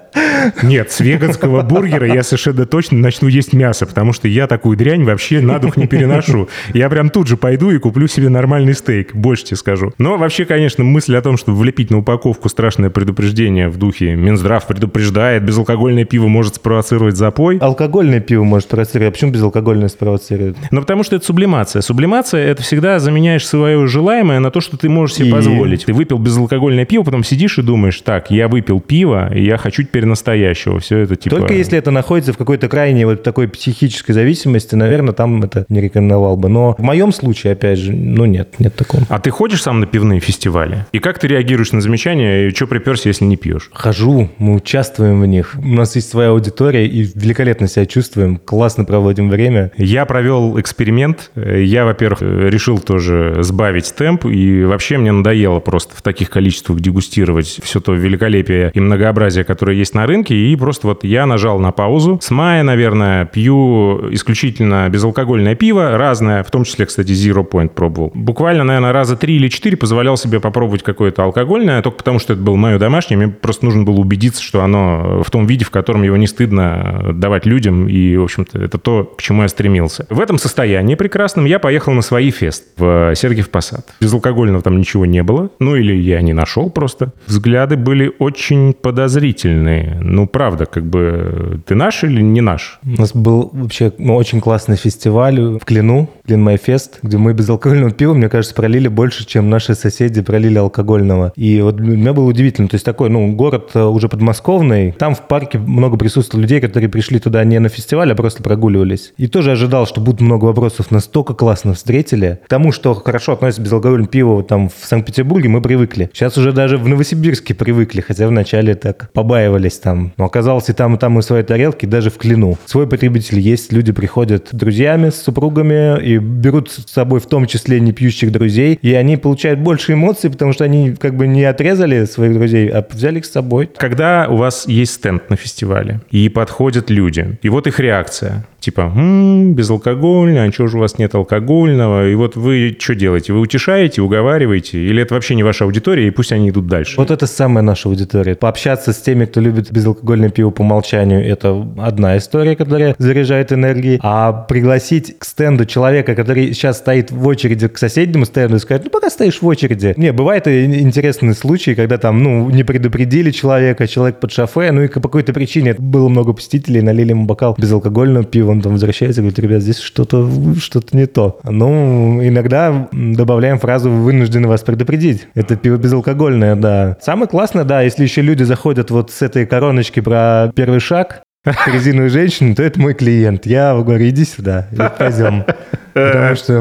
Нет, с веганского бургера я совершенно точно начну есть мясо, потому что я такую дрянь вообще на дух не переношу. Я прям тут же пойду и куплю себе нормальный стейк, больше тебе скажу. Но вообще, конечно, мысль о том, чтобы влепить на упаковку страшное предупреждение в духе Минздрав предупреждает, безалкогольное пиво может спровоцировать запой.
Алкогольное пиво может спровоцировать. А почему безалкогольное спровоцирует?
Ну, потому что это сублимация. Сублимация — это всегда заменяешь свое желаемое на то, что ты можешь себе
И?
позволить. Ты выпил безалкогольное пиво, потом сидишь и думаешь, так, я выпил пиво, и я хочу теперь настоящего. Все это типа...
Только если это находится в какой-то крайней вот такой психической зависимости, наверное, там это не рекомендовал бы. Но в моем случае, опять же, ну нет, нет такого.
А ты ходишь сам на пивные фестивали? И как ты реагируешь на замечания, и что приперся, если не пьешь?
Хожу, мы участвуем в них. У нас есть своя аудитория, и великолепно себя чувствуем, классно проводим время.
Я провел эксперимент. Я, во-первых, решил тоже сбавить темп, и вообще мне надоело просто в таких количествах дегустировать все то великолепие и многообразие, которое есть на рынке, и просто вот я нажал на паузу. С мая, наверное, пью исключительно безалкогольное пиво, разное, в том числе, кстати, Zero Point пробовал. Буквально, наверное, раза три или четыре позволял себе попробовать какое-то алкогольное, только потому что это было мое домашнее, мне просто нужно было убедиться, что оно в том виде, в котором его не стыдно давать людям, и, в общем-то, это то, к чему я стремился. В этом состоянии прекрасном я поехал на свои фест в Сергиев Посад. Безалкогольного там ничего не было, ну или я не нашел просто. Взгляды были очень подозрительные. Ну, правда, как бы ты наш или не наш?
У нас был вообще ну, очень классный фестиваль в Клину, Клин Майфест, где мы безалкогольного пива, мне кажется, пролили больше, чем наши соседи пролили алкогольного. И вот для меня было удивительно. То есть такой, ну, город э, уже подмосковный. Там в парке много присутствовало людей, которые пришли туда не на фестиваль, а просто прогуливались. И тоже ожидал, что будет много вопросов. Настолько классно встретили. К тому, что хорошо относится безалкогольное пиво там в Санкт-Петербурге, мы привыкли. Сейчас уже даже в Новосибирске привыкли, хотя вначале так побаивались там. Но оказалось и там, и там и свои тарелки, даже в Клину. Свой потребитель есть, люди приходят с друзьями, с супругами и берут с собой в том числе не пьющих друзей, и они получают больше эмоций, потому что они как бы не отрезали своих друзей, а взяли их с собой.
Когда у вас есть стенд на фестивале, и подходят люди, и вот их реакция, типа, м-м, безалкогольное, а чего же у вас нет алкогольного? И вот вы что делаете? Вы утешаете, уговариваете? Или это вообще не ваша аудитория, и пусть они идут дальше?
Вот это самая наша аудитория. Пообщаться с теми, кто любит безалкогольное пиво по умолчанию, это одна история, которая заряжает энергией. А пригласить к стенду человека, который сейчас стоит в очереди к соседнему стенду и сказать, ну, пока стоишь в очереди. Не, бывают интересные случаи, когда там, ну, не предупредили человека, человек под шофе, ну и по какой-то причине было много посетителей, налили ему бокал безалкогольного пива, он там возвращается и говорит, ребят, здесь что-то что не то. Ну, иногда добавляем фразу «вынуждены вас предупредить». Это пиво безалкогольное, да. Самое классное, да, если еще люди заходят вот с этой короночки про первый шаг, резиновую женщину, то это мой клиент. Я говорю, иди сюда, пойдем. Потому что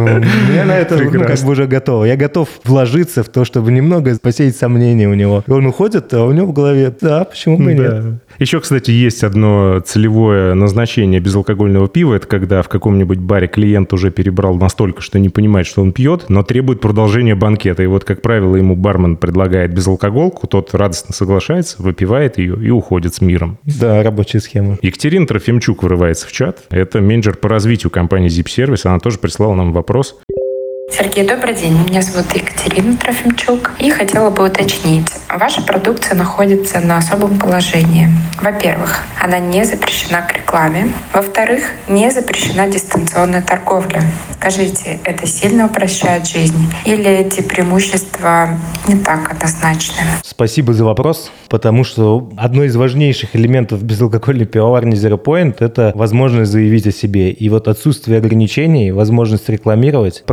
я на это ну, как бы уже готов. Я готов вложиться в то, чтобы немного посеять сомнения у него. И он уходит, а у него в голове, да, почему бы и нет.
Еще, кстати, есть одно целевое назначение безалкогольного пива. Это когда в каком-нибудь баре клиент уже перебрал настолько, что не понимает, что он пьет, но требует продолжения банкета. И вот, как правило, ему бармен предлагает безалкоголку, тот радостно соглашается, выпивает ее и уходит с миром.
Да, рабочая схема.
Екатерина Трофимчук вырывается в чат. Это менеджер по развитию компании Zip Service. Она тоже прислала нам вопрос.
Сергей, добрый день. Меня зовут Екатерина Трофимчук. И хотела бы уточнить. Ваша продукция находится на особом положении. Во-первых, она не запрещена к рекламе. Во-вторых, не запрещена дистанционная торговля. Скажите, это сильно упрощает жизнь? Или эти преимущества не так однозначны?
Спасибо за вопрос, потому что одно из важнейших элементов безалкогольной пивоварни Zero Point – это возможность заявить о себе. И вот отсутствие ограничений, возможность рекламировать,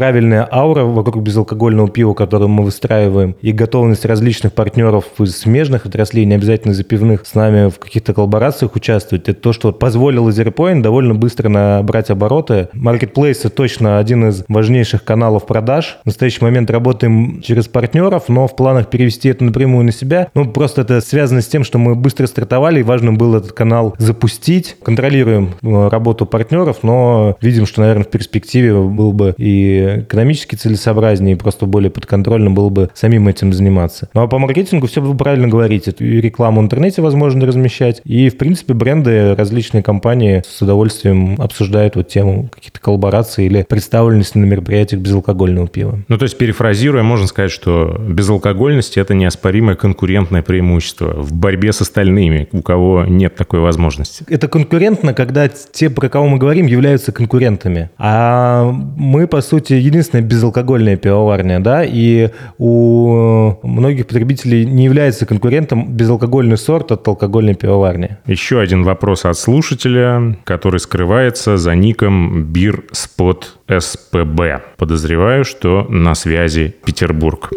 аура вокруг безалкогольного пива, которую мы выстраиваем, и готовность различных партнеров из смежных отраслей, не обязательно запивных, с нами в каких-то коллаборациях участвовать, это то, что позволило Zero Point довольно быстро набрать обороты. Marketplace – точно один из важнейших каналов продаж. В настоящий момент работаем через партнеров, но в планах перевести это напрямую на себя. Ну, просто это связано с тем, что мы быстро стартовали, и важно было этот канал запустить. Контролируем э, работу партнеров, но видим, что, наверное, в перспективе был бы и экономический экономически целесообразнее и просто более подконтрольно было бы самим этим заниматься. Ну а по маркетингу все вы правильно говорите. И рекламу в интернете возможно размещать, и, в принципе, бренды, различные компании с удовольствием обсуждают вот тему каких-то коллабораций или представленности на мероприятиях безалкогольного пива.
Ну, то есть, перефразируя, можно сказать, что безалкогольность – это неоспоримое конкурентное преимущество в борьбе с остальными, у кого нет такой возможности.
Это конкурентно, когда те, про кого мы говорим, являются конкурентами. А мы, по сути, единственная безалкогольная пивоварня, да, и у многих потребителей не является конкурентом безалкогольный сорт от алкогольной пивоварни.
Еще один вопрос от слушателя, который скрывается за ником Бирспот СПБ. Подозреваю, что на связи Петербург.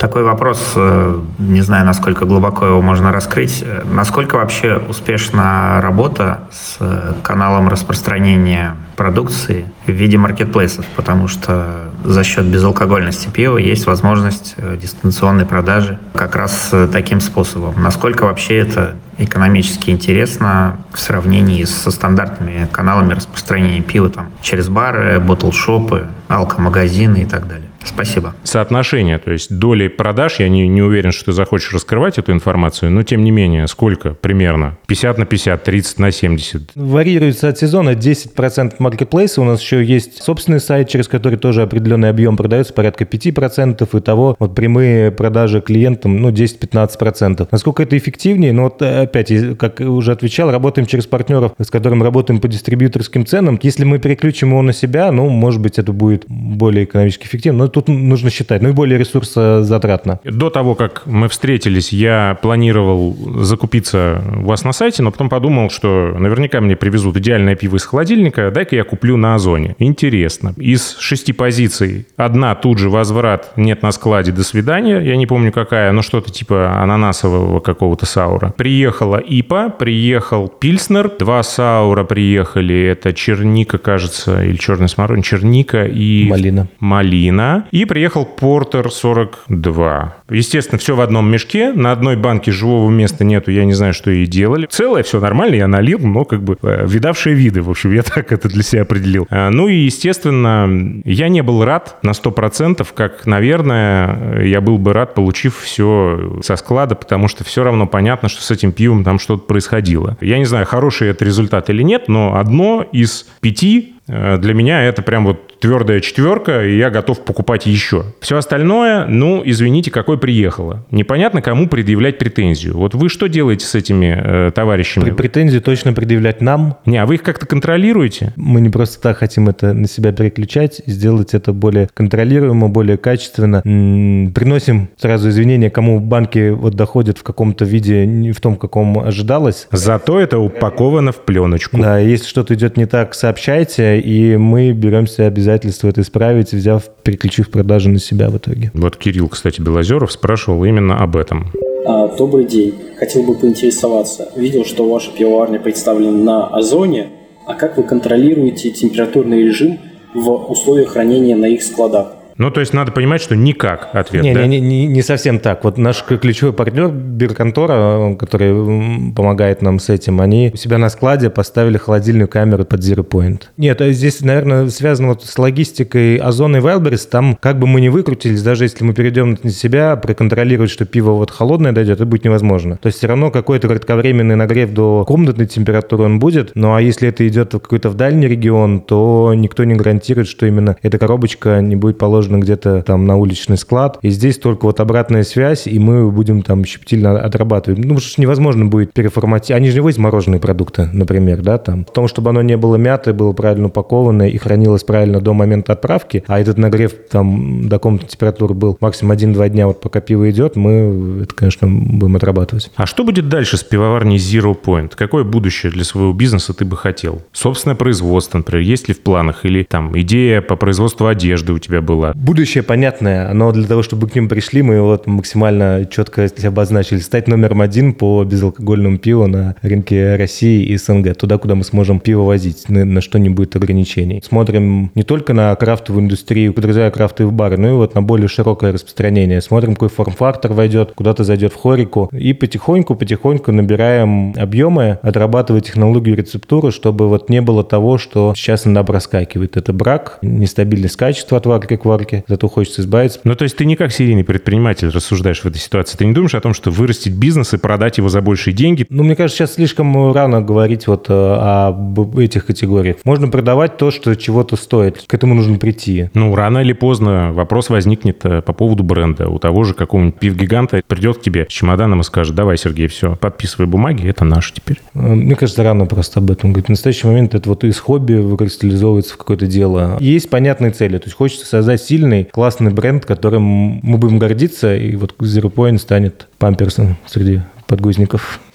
Такой вопрос, э, не знаю, насколько глубоко его можно раскрыть. Насколько вообще успешна работа с э, каналом распространения продукции в виде маркетплейсов? Потому что за счет безалкогольности пива есть возможность э, дистанционной продажи как раз таким способом. Насколько вообще это экономически интересно в сравнении со стандартными каналами распространения пива там, через бары, ботлшопы, алкомагазины и так далее? Спасибо.
Соотношение, то есть доли продаж, я не, не уверен, что ты захочешь раскрывать эту информацию, но тем не менее, сколько примерно? 50 на 50, 30 на 70?
Варьируется от сезона 10% маркетплейса. У нас еще есть собственный сайт, через который тоже определенный объем продается, порядка 5%. И того вот прямые продажи клиентам, ну, 10-15%. Насколько это эффективнее? Ну, вот опять, как уже отвечал, работаем через партнеров, с которыми работаем по дистрибьюторским ценам. Если мы переключим его на себя, ну, может быть, это будет более экономически эффективно. Но тут нужно считать, ну и более ресурсозатратно.
До того, как мы встретились, я планировал закупиться у вас на сайте, но потом подумал, что наверняка мне привезут идеальное пиво из холодильника, дай-ка я куплю на Озоне. Интересно. Из шести позиций одна тут же возврат, нет на складе, до свидания. Я не помню какая, но что-то типа ананасового какого-то саура. Приехала ИПА, приехал Пильснер, два саура приехали, это черника, кажется, или черный смородина, черника и...
Малина.
Малина. И приехал Портер 42. Естественно, все в одном мешке. На одной банке живого места нету. Я не знаю, что и делали. Целое, все нормально, я налил, но как бы э, видавшие виды. В общем, я так это для себя определил. А, ну и, естественно, я не был рад на 100%, как, наверное, я был бы рад, получив все со склада, потому что все равно понятно, что с этим пивом там что-то происходило. Я не знаю, хороший это результат или нет, но одно из пяти Э, для меня это прям вот твердая четверка, и я готов покупать еще. Все остальное, ну, извините, какой приехало. Непонятно, кому предъявлять претензию. Вот вы что делаете с этими э, товарищами?
Претензии точно предъявлять нам.
Не, а вы их как-то контролируете?
Мы не просто так хотим это на себя переключать, сделать это более контролируемо, более качественно. М-м, приносим сразу извинения, кому банки вот доходят в каком-то виде, не в том, каком ожидалось.
Зато это упаковано в пленочку.
Да, если что-то идет не так, сообщайте и мы беремся обязательство это исправить, взяв, переключив продажи на себя в итоге.
Вот Кирилл, кстати, Белозеров спрашивал именно об этом.
А, добрый день. Хотел бы поинтересоваться. Видел, что ваша пивоварня представлена на Озоне. А как вы контролируете температурный режим в условиях хранения на их складах?
Ну, то есть надо понимать, что никак ответ,
не,
да?
Не, не, не совсем так. Вот наш ключевой партнер Бирконтора, который помогает нам с этим, они у себя на складе поставили холодильную камеру под Zero Point. Нет, а здесь, наверное, связано вот с логистикой Озона и Wildberries. Там как бы мы не выкрутились, даже если мы перейдем на себя, проконтролировать, что пиво вот холодное дойдет, это будет невозможно. То есть все равно какой-то кратковременный нагрев до комнатной температуры он будет. Ну а если это идет в какой-то в дальний регион, то никто не гарантирует, что именно эта коробочка не будет положена положено где-то там на уличный склад. И здесь только вот обратная связь, и мы будем там щепетильно отрабатывать. Ну, потому что невозможно будет переформатировать. Они же не возят мороженые продукты, например, да, там. В том, чтобы оно не было мятое, было правильно упаковано и хранилось правильно до момента отправки, а этот нагрев там до комнатной температуры был максимум 1-2 дня, вот пока пиво идет, мы это, конечно, будем отрабатывать.
А что будет дальше с пивоварней Zero Point? Какое будущее для своего бизнеса ты бы хотел? Собственное производство, например, есть ли в планах? Или там идея по производству одежды у тебя была?
Будущее понятное, но для того, чтобы к ним пришли, мы вот максимально четко обозначили. Стать номером один по безалкогольному пиву на рынке России и СНГ. Туда, куда мы сможем пиво возить, на, на что не будет ограничений. Смотрим не только на крафтовую индустрию, подразумевая крафтовые бары, но и вот на более широкое распространение. Смотрим, какой форм-фактор войдет, куда-то зайдет в хорику. И потихоньку-потихоньку набираем объемы, отрабатывая технологию рецептуру, чтобы вот не было того, что сейчас иногда проскакивает. Это брак, нестабильность качества от варки варки, зато хочется избавиться.
Ну, то есть ты не как серийный предприниматель рассуждаешь в этой ситуации. Ты не думаешь о том, что вырастить бизнес и продать его за большие деньги?
Ну, мне кажется, сейчас слишком рано говорить вот э, об этих категориях. Можно продавать то, что чего-то стоит. К этому нужно прийти.
Ну, рано или поздно вопрос возникнет э, по поводу бренда. У того же какого-нибудь пив-гиганта придет к тебе с чемоданом и скажет, давай, Сергей, все, подписывай бумаги, это наше теперь.
Э, мне кажется, рано просто об этом говорить. В настоящий момент это вот из хобби выкристаллизовывается в какое-то дело. Есть понятные цели. То есть хочется создать сильный, классный бренд, которым мы будем гордиться, и вот Zero Point станет памперсом среди подгузников.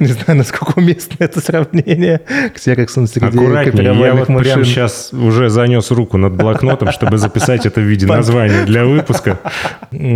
Не знаю, насколько уместно это сравнение.
Ксероксон среди Аккуратнее, я вот машин. прямо сейчас уже занес руку над блокнотом, чтобы записать это в виде названия для выпуска.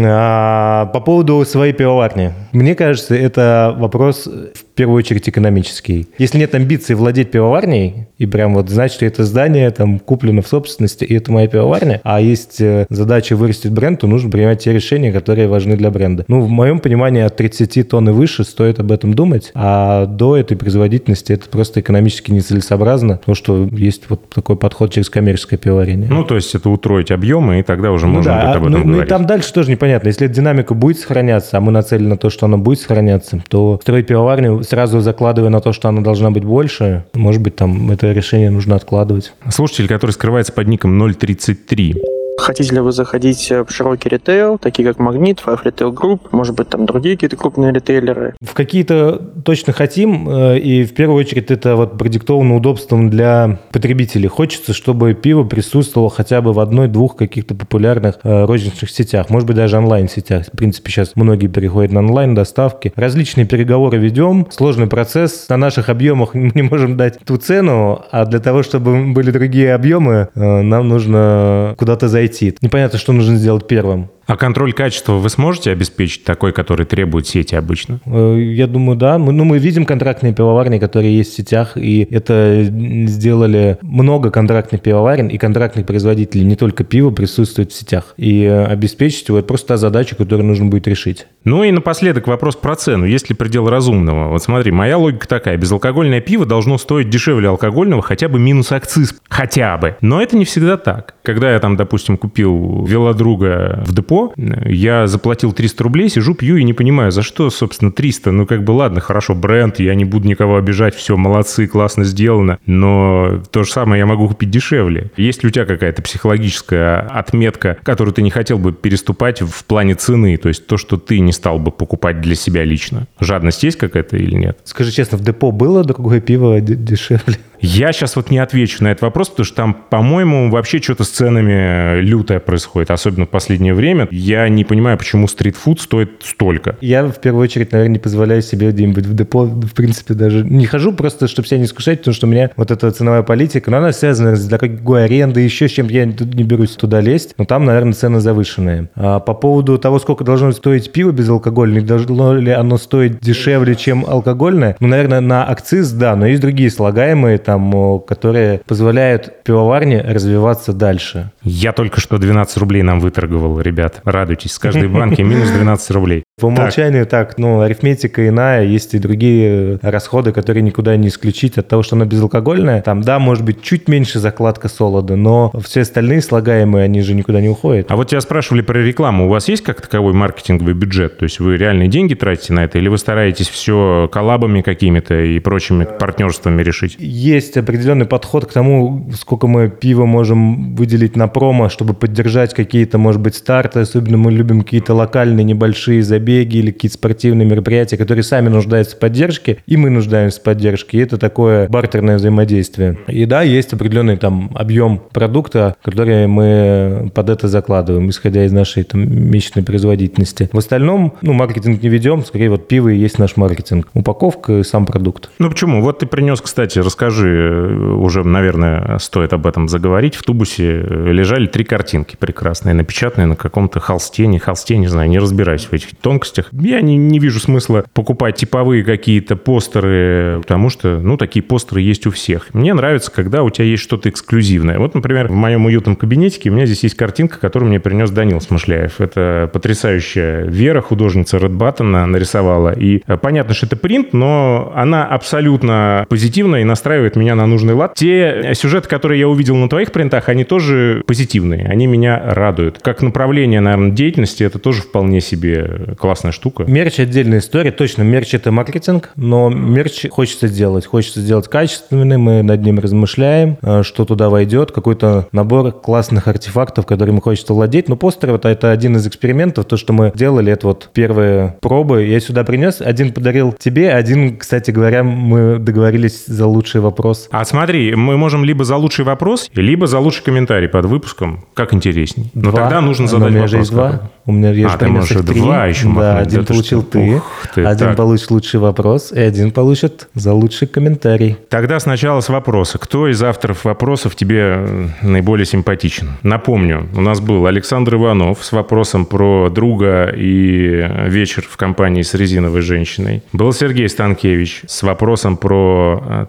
А, по поводу своей пивоварни. Мне кажется, это вопрос в первую очередь экономический. Если нет амбиций владеть пивоварней, и прям вот знать, что это здание там куплено в собственности, и это моя пивоварня, а есть э, задача вырастить бренд, то нужно принимать те решения, которые важны для бренда. Ну, в моем понимании, от 30 тонн и выше стоит об этом думать, а до этой производительности это просто экономически нецелесообразно, потому что есть вот такой подход через коммерческое пивоварение.
Ну, то есть это утроить объемы, и тогда уже ну, можно да, будет об этом ну, говорить.
Ну, и там дальше тоже непонятно. Если эта динамика будет сохраняться, а мы нацелены на то, что она будет сохраняться, то строить пивоварню сразу закладывая на то, что она должна быть больше, может быть, там это решение нужно откладывать.
Слушатель, который скрывается под ником 033,
Хотите ли вы заходить в широкий ритейл, такие как Магнит, Five Retail Group, может быть, там другие какие-то крупные ритейлеры?
В какие-то точно хотим, э, и в первую очередь это вот продиктовано удобством для потребителей. Хочется, чтобы пиво присутствовало хотя бы в одной-двух каких-то популярных э, розничных сетях, может быть, даже онлайн-сетях. В принципе, сейчас многие переходят на онлайн-доставки. Различные переговоры ведем, сложный процесс. На наших объемах мы не можем дать ту цену, а для того, чтобы были другие объемы, э, нам нужно куда-то зайти зайти. Непонятно, что нужно сделать первым.
А контроль качества вы сможете обеспечить такой, который требует сети обычно?
Э, я думаю, да. Мы, ну, мы видим контрактные пивоварни, которые есть в сетях, и это сделали много контрактных пивоварен, и контрактных производителей, не только пива, присутствуют в сетях. И обеспечить его – это просто та задача, которую нужно будет решить.
Ну и напоследок вопрос про цену. Есть ли предел разумного? Вот смотри, моя логика такая. Безалкогольное пиво должно стоить дешевле алкогольного хотя бы минус акциз. Хотя бы. Но это не всегда так. Когда я там, допустим, купил велодруга в депо, депо, я заплатил 300 рублей, сижу, пью и не понимаю, за что, собственно, 300. Ну, как бы, ладно, хорошо, бренд, я не буду никого обижать, все, молодцы, классно сделано, но то же самое я могу купить дешевле. Есть ли у тебя какая-то психологическая отметка, которую ты не хотел бы переступать в плане цены, то есть то, что ты не стал бы покупать для себя лично? Жадность есть какая-то или нет?
Скажи честно, в депо было другое пиво дешевле?
Я сейчас вот не отвечу на этот вопрос, потому что там, по-моему, вообще что-то с ценами лютое происходит, особенно в последнее время. Я не понимаю, почему стритфуд стоит столько.
Я в первую очередь, наверное, не позволяю себе где-нибудь в депо, в принципе, даже не хожу просто, чтобы себя не искушать, потому что у меня вот эта ценовая политика, но она связана с дорогой арендой, еще с чем я не берусь туда лезть, но там, наверное, цены завышенные. А по поводу того, сколько должно стоить пиво безалкогольное, должно ли оно стоить дешевле, чем алкогольное, ну, наверное, на акциз, да, но есть другие слагаемые, там, там, которые позволяют пивоварне развиваться дальше.
Я только что 12 рублей нам выторговал, ребят. Радуйтесь, с каждой банки минус 12 рублей.
По умолчанию так. так, ну, арифметика иная, есть и другие расходы, которые никуда не исключить от того, что она безалкогольная. Там, да, может быть, чуть меньше закладка солода, но все остальные слагаемые, они же никуда не уходят.
А вот тебя спрашивали про рекламу. У вас есть как таковой маркетинговый бюджет? То есть вы реальные деньги тратите на это? Или вы стараетесь все коллабами какими-то и прочими партнерствами решить?
Есть есть определенный подход к тому, сколько мы пива можем выделить на промо, чтобы поддержать какие-то, может быть, старты. Особенно мы любим какие-то локальные небольшие забеги или какие-то спортивные мероприятия, которые сами нуждаются в поддержке, и мы нуждаемся в поддержке. И это такое бартерное взаимодействие. И да, есть определенный там объем продукта, который мы под это закладываем, исходя из нашей там месячной производительности. В остальном, ну, маркетинг не ведем, скорее вот пиво и есть наш маркетинг. Упаковка и сам продукт.
Ну почему? Вот ты принес, кстати, расскажи, уже, наверное, стоит об этом заговорить. В тубусе лежали три картинки прекрасные, напечатанные на каком-то холсте, не холсте, не знаю, не разбираюсь в этих тонкостях. Я не, не вижу смысла покупать типовые какие-то постеры, потому что, ну, такие постеры есть у всех. Мне нравится, когда у тебя есть что-то эксклюзивное. Вот, например, в моем уютном кабинетике у меня здесь есть картинка, которую мне принес Данил Смышляев. Это потрясающая Вера, художница Red Button, нарисовала. И понятно, что это принт, но она абсолютно позитивна и настраивает ставят меня на нужный лад. Те сюжеты, которые я увидел на твоих принтах, они тоже позитивные, они меня радуют. Как направление, наверное, деятельности, это тоже вполне себе классная штука.
Мерч отдельная история. Точно, мерч это маркетинг, но мерч хочется сделать. Хочется сделать качественный, мы над ним размышляем, э, что туда войдет, какой-то набор классных артефактов, которыми хочется владеть. Но постеры вот это один из экспериментов. То, что мы делали, это вот первые пробы. Я сюда принес, один подарил тебе, один, кстати говоря, мы договорились за лучший вопрос.
А смотри, мы можем либо за лучший вопрос, либо за лучший комментарий под выпуском. Как интересней. Но
Два.
тогда нужно
Но
задать
у меня
вопрос.
же есть два.
какой.
У меня есть
А, ты можешь
три.
два еще
Да,
махнуть,
один
да ты
получил
что?
ты,
Ух ты,
один
так.
получит лучший вопрос, и один получит за лучший комментарий.
Тогда сначала с вопроса. Кто из авторов вопросов тебе наиболее симпатичен? Напомню, у нас был Александр Иванов с вопросом про друга и вечер в компании с резиновой женщиной. Был Сергей Станкевич с вопросом про э,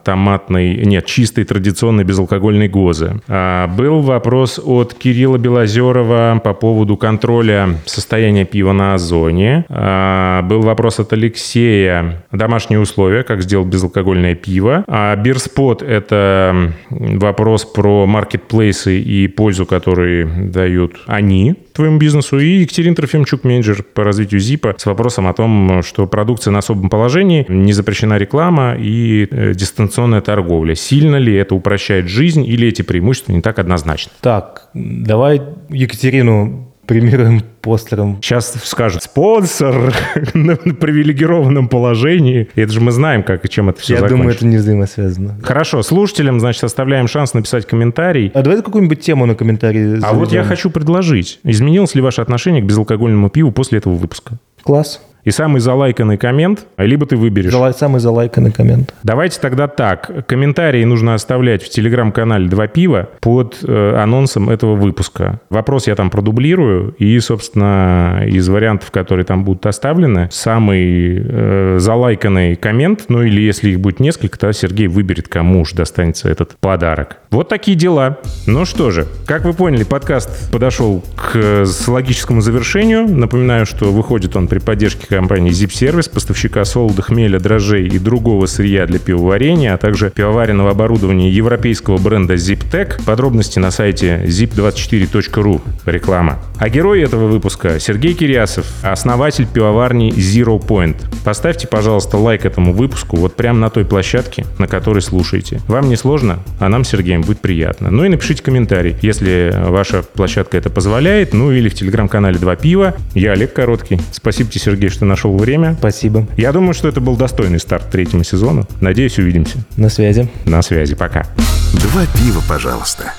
томатный, нет, чистый традиционный безалкогольный гозы. А, Был вопрос от Кирилла Белозерова по поводу контроля состояния пива на озоне. А, Был вопрос от Алексея. Домашние условия, как сделать безалкогольное пиво. А Бирспот – это вопрос про маркетплейсы и пользу, которые дают они твоему бизнесу. И Екатерина Трофимчук, менеджер по развитию ЗИПа, с вопросом о том, что продукция на особом положении, не запрещена реклама и э, дистанционная торговля. Сильно ли это упрощает жизнь или эти преимущества не так однозначны?
Так, давай Екатерину премируем постером.
Сейчас скажут спонсор на привилегированном положении. Это же мы знаем, как и чем это все
Я
закончится.
думаю, это не взаимосвязано.
Хорошо, слушателям, значит, оставляем шанс написать комментарий.
А давай какую-нибудь тему на комментарии
А вот я хочу предложить. Изменилось ли ваше отношение к безалкогольному пиву после этого выпуска?
Класс.
И самый залайканный коммент, либо ты выберешь.
Залай- Самый залайканный коммент.
Давайте тогда так. Комментарии нужно оставлять в телеграм-канале «Два пива» под э, анонсом этого выпуска. Вопрос я там продублирую, и, собственно, из вариантов, которые там будут оставлены, самый э, залайканный коммент, ну или если их будет несколько, то Сергей выберет, кому уж достанется этот подарок. Вот такие дела. Ну что же, как вы поняли, подкаст подошел к э, логическому завершению. Напоминаю, что выходит он при поддержке компании Zip Service, поставщика солода, хмеля, дрожжей и другого сырья для пивоварения, а также пивоваренного оборудования европейского бренда ZipTech. Подробности на сайте zip24.ru. Реклама. А герой этого выпуска Сергей Кирясов, основатель пивоварни Zero Point. Поставьте, пожалуйста, лайк этому выпуску вот прямо на той площадке, на которой слушаете. Вам не сложно, а нам Сергеем будет приятно. Ну и напишите комментарий, если ваша площадка это позволяет, ну или в телеграм-канале «Два пива». Я Олег Короткий. Спасибо тебе, Сергей, что нашел время.
Спасибо.
Я думаю, что это был достойный старт третьему сезону. Надеюсь, увидимся.
На связи.
На связи. Пока.
Два пива, пожалуйста.